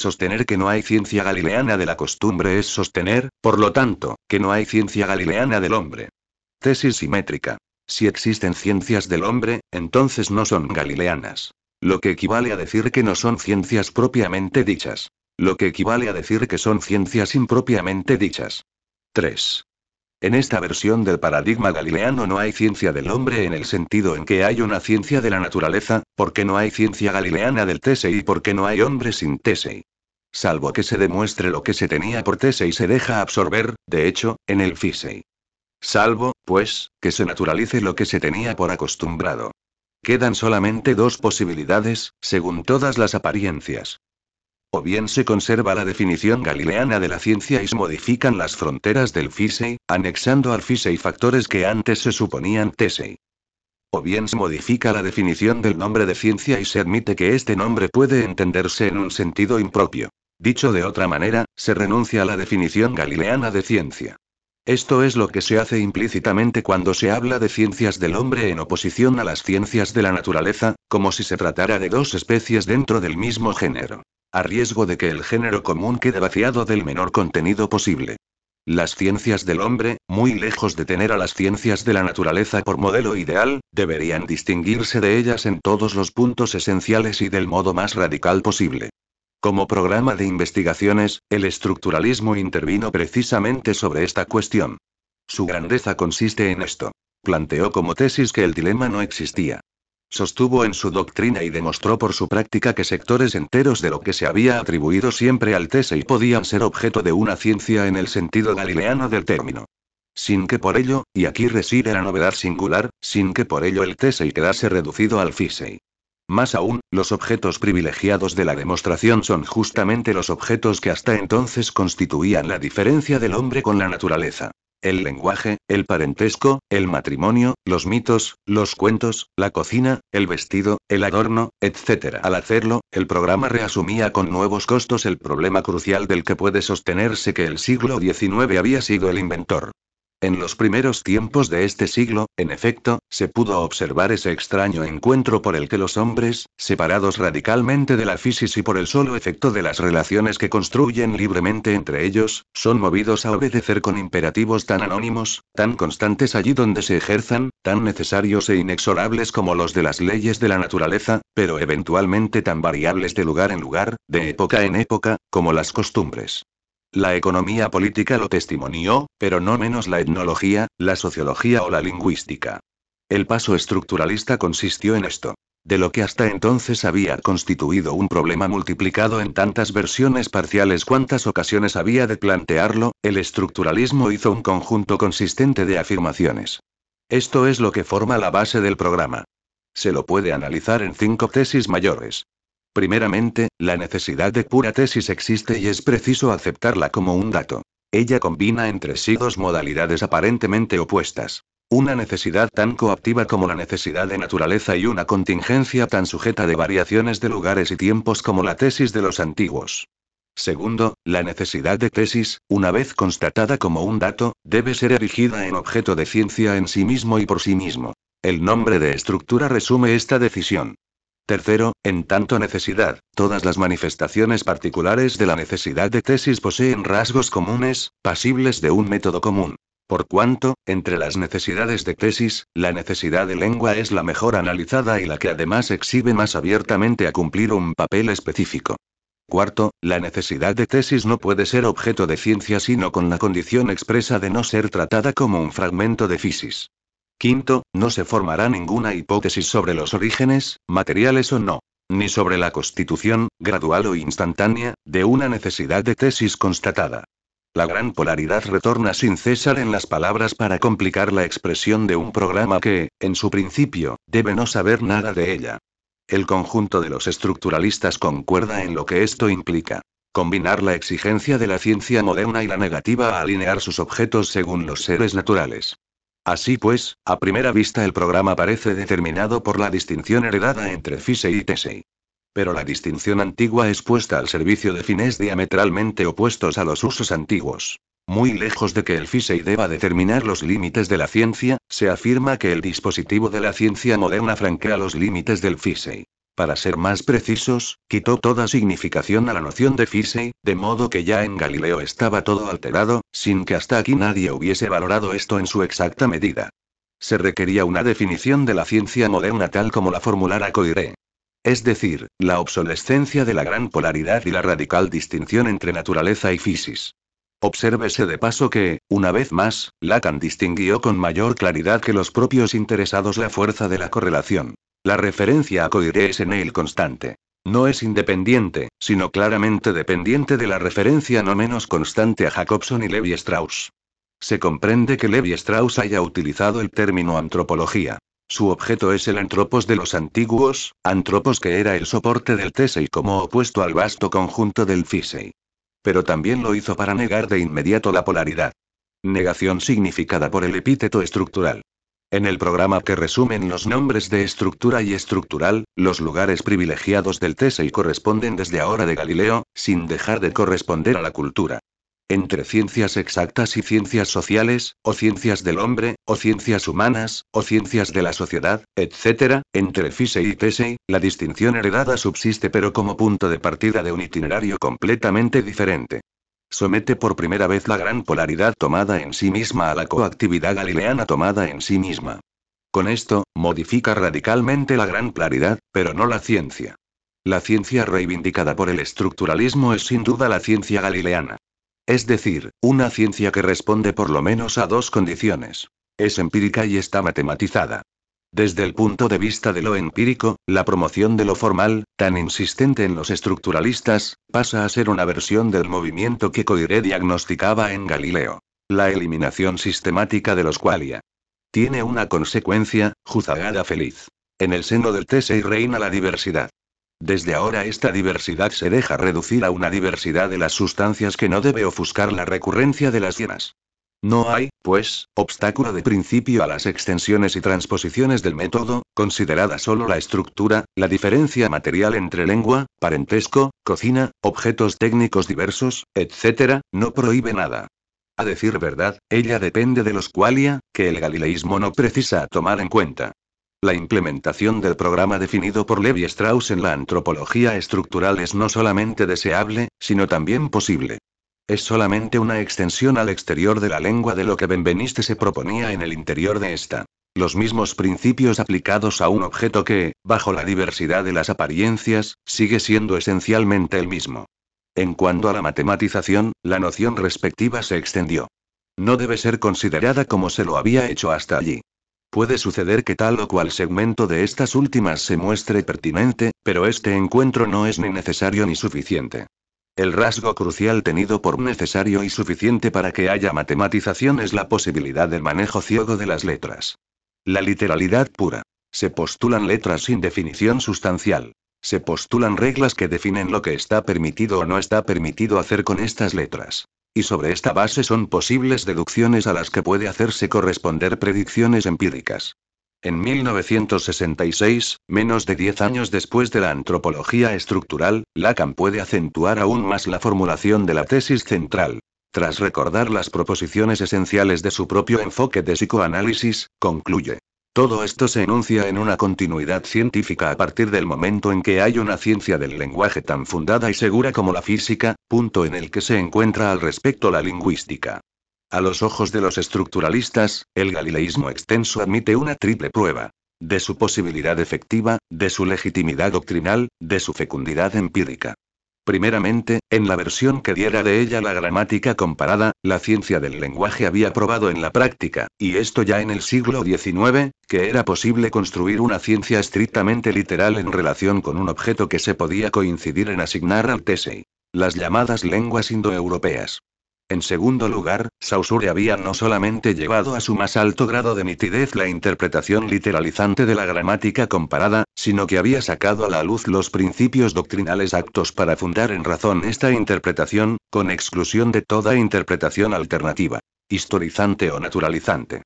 Sostener que no hay ciencia galileana de la costumbre es sostener, por lo tanto, que no hay ciencia galileana del hombre. Tesis simétrica. Si existen ciencias del hombre, entonces no son galileanas. Lo que equivale a decir que no son ciencias propiamente dichas. Lo que equivale a decir que son ciencias impropiamente dichas. 3. En esta versión del paradigma galileano no hay ciencia del hombre en el sentido en que hay una ciencia de la naturaleza, porque no hay ciencia galileana del Tesei y porque no hay hombre sin Tesei. Salvo que se demuestre lo que se tenía por Tesei se deja absorber, de hecho, en el Fisei. Salvo, pues, que se naturalice lo que se tenía por acostumbrado. Quedan solamente dos posibilidades, según todas las apariencias. O bien se conserva la definición galileana de la ciencia y se modifican las fronteras del Fisei, anexando al Fisei factores que antes se suponían Tesei. O bien se modifica la definición del nombre de ciencia y se admite que este nombre puede entenderse en un sentido impropio. Dicho de otra manera, se renuncia a la definición galileana de ciencia. Esto es lo que se hace implícitamente cuando se habla de ciencias del hombre en oposición a las ciencias de la naturaleza, como si se tratara de dos especies dentro del mismo género a riesgo de que el género común quede vaciado del menor contenido posible. Las ciencias del hombre, muy lejos de tener a las ciencias de la naturaleza por modelo ideal, deberían distinguirse de ellas en todos los puntos esenciales y del modo más radical posible. Como programa de investigaciones, el estructuralismo intervino precisamente sobre esta cuestión. Su grandeza consiste en esto. Planteó como tesis que el dilema no existía. Sostuvo en su doctrina y demostró por su práctica que sectores enteros de lo que se había atribuido siempre al Tesei podían ser objeto de una ciencia en el sentido galileano del término. Sin que por ello, y aquí reside la novedad singular, sin que por ello el Tesei quedase reducido al Fisei. Más aún, los objetos privilegiados de la demostración son justamente los objetos que hasta entonces constituían la diferencia del hombre con la naturaleza. El lenguaje, el parentesco, el matrimonio, los mitos, los cuentos, la cocina, el vestido, el adorno, etc. Al hacerlo, el programa reasumía con nuevos costos el problema crucial del que puede sostenerse que el siglo XIX había sido el inventor. En los primeros tiempos de este siglo, en efecto, se pudo observar ese extraño encuentro por el que los hombres, separados radicalmente de la física y por el solo efecto de las relaciones que construyen libremente entre ellos, son movidos a obedecer con imperativos tan anónimos, tan constantes allí donde se ejerzan, tan necesarios e inexorables como los de las leyes de la naturaleza, pero eventualmente tan variables de lugar en lugar, de época en época, como las costumbres. La economía política lo testimonió, pero no menos la etnología, la sociología o la lingüística. El paso estructuralista consistió en esto. De lo que hasta entonces había constituido un problema multiplicado en tantas versiones parciales cuantas ocasiones había de plantearlo, el estructuralismo hizo un conjunto consistente de afirmaciones. Esto es lo que forma la base del programa. Se lo puede analizar en cinco tesis mayores. Primeramente, la necesidad de pura tesis existe y es preciso aceptarla como un dato. Ella combina entre sí dos modalidades aparentemente opuestas. Una necesidad tan coactiva como la necesidad de naturaleza y una contingencia tan sujeta de variaciones de lugares y tiempos como la tesis de los antiguos. Segundo, la necesidad de tesis, una vez constatada como un dato, debe ser erigida en objeto de ciencia en sí mismo y por sí mismo. El nombre de estructura resume esta decisión. Tercero, en tanto necesidad, todas las manifestaciones particulares de la necesidad de tesis poseen rasgos comunes, pasibles de un método común. Por cuanto, entre las necesidades de tesis, la necesidad de lengua es la mejor analizada y la que además exhibe más abiertamente a cumplir un papel específico. Cuarto, la necesidad de tesis no puede ser objeto de ciencia sino con la condición expresa de no ser tratada como un fragmento de fisis. Quinto, no se formará ninguna hipótesis sobre los orígenes, materiales o no, ni sobre la constitución, gradual o instantánea, de una necesidad de tesis constatada. La gran polaridad retorna sin cesar en las palabras para complicar la expresión de un programa que, en su principio, debe no saber nada de ella. El conjunto de los estructuralistas concuerda en lo que esto implica. Combinar la exigencia de la ciencia moderna y la negativa a alinear sus objetos según los seres naturales. Así pues, a primera vista el programa parece determinado por la distinción heredada entre Fisei y Tesei. Pero la distinción antigua es puesta al servicio de fines diametralmente opuestos a los usos antiguos. Muy lejos de que el Fisei deba determinar los límites de la ciencia, se afirma que el dispositivo de la ciencia moderna franquea los límites del Fisei. Para ser más precisos, quitó toda significación a la noción de Fisey, de modo que ya en Galileo estaba todo alterado, sin que hasta aquí nadie hubiese valorado esto en su exacta medida. Se requería una definición de la ciencia moderna tal como la formulara Coiré. Es decir, la obsolescencia de la gran polaridad y la radical distinción entre naturaleza y fisis. Obsérvese de paso que, una vez más, Lacan distinguió con mayor claridad que los propios interesados la fuerza de la correlación. La referencia a Coiré es en él constante. No es independiente, sino claramente dependiente de la referencia no menos constante a Jacobson y Levi Strauss. Se comprende que Levi Strauss haya utilizado el término antropología. Su objeto es el antropos de los antiguos, antropos que era el soporte del Tesei como opuesto al vasto conjunto del Fisei. Pero también lo hizo para negar de inmediato la polaridad. Negación significada por el epíteto estructural. En el programa que resumen los nombres de estructura y estructural, los lugares privilegiados del Tesei corresponden desde ahora de Galileo, sin dejar de corresponder a la cultura. Entre ciencias exactas y ciencias sociales, o ciencias del hombre, o ciencias humanas, o ciencias de la sociedad, etc., entre Fisei y Tesei, la distinción heredada subsiste pero como punto de partida de un itinerario completamente diferente somete por primera vez la gran polaridad tomada en sí misma a la coactividad galileana tomada en sí misma. Con esto, modifica radicalmente la gran claridad, pero no la ciencia. La ciencia reivindicada por el estructuralismo es sin duda la ciencia galileana. Es decir, una ciencia que responde por lo menos a dos condiciones. Es empírica y está matematizada. Desde el punto de vista de lo empírico, la promoción de lo formal, tan insistente en los estructuralistas, pasa a ser una versión del movimiento que Coiré diagnosticaba en Galileo. La eliminación sistemática de los qualia. Tiene una consecuencia, juzagada feliz. En el seno del Tesei reina la diversidad. Desde ahora esta diversidad se deja reducir a una diversidad de las sustancias que no debe ofuscar la recurrencia de las llenas. No hay, pues, obstáculo de principio a las extensiones y transposiciones del método, considerada solo la estructura, la diferencia material entre lengua, parentesco, cocina, objetos técnicos diversos, etc., no prohíbe nada. A decir verdad, ella depende de los qualia, que el galileísmo no precisa tomar en cuenta. La implementación del programa definido por Levi Strauss en la antropología estructural es no solamente deseable, sino también posible. Es solamente una extensión al exterior de la lengua de lo que Benveniste se proponía en el interior de esta. Los mismos principios aplicados a un objeto que, bajo la diversidad de las apariencias, sigue siendo esencialmente el mismo. En cuanto a la matematización, la noción respectiva se extendió. No debe ser considerada como se lo había hecho hasta allí. Puede suceder que tal o cual segmento de estas últimas se muestre pertinente, pero este encuentro no es ni necesario ni suficiente. El rasgo crucial tenido por necesario y suficiente para que haya matematización es la posibilidad del manejo ciego de las letras. La literalidad pura. Se postulan letras sin definición sustancial. Se postulan reglas que definen lo que está permitido o no está permitido hacer con estas letras. Y sobre esta base son posibles deducciones a las que puede hacerse corresponder predicciones empíricas. En 1966, menos de 10 años después de la antropología estructural, Lacan puede acentuar aún más la formulación de la tesis central. Tras recordar las proposiciones esenciales de su propio enfoque de psicoanálisis, concluye. Todo esto se enuncia en una continuidad científica a partir del momento en que hay una ciencia del lenguaje tan fundada y segura como la física, punto en el que se encuentra al respecto la lingüística. A los ojos de los estructuralistas, el galileísmo extenso admite una triple prueba. De su posibilidad efectiva, de su legitimidad doctrinal, de su fecundidad empírica. Primeramente, en la versión que diera de ella la gramática comparada, la ciencia del lenguaje había probado en la práctica, y esto ya en el siglo XIX, que era posible construir una ciencia estrictamente literal en relación con un objeto que se podía coincidir en asignar al Tesei. Las llamadas lenguas indoeuropeas. En segundo lugar, Saussure había no solamente llevado a su más alto grado de nitidez la interpretación literalizante de la gramática comparada, sino que había sacado a la luz los principios doctrinales actos para fundar en razón esta interpretación, con exclusión de toda interpretación alternativa, historizante o naturalizante.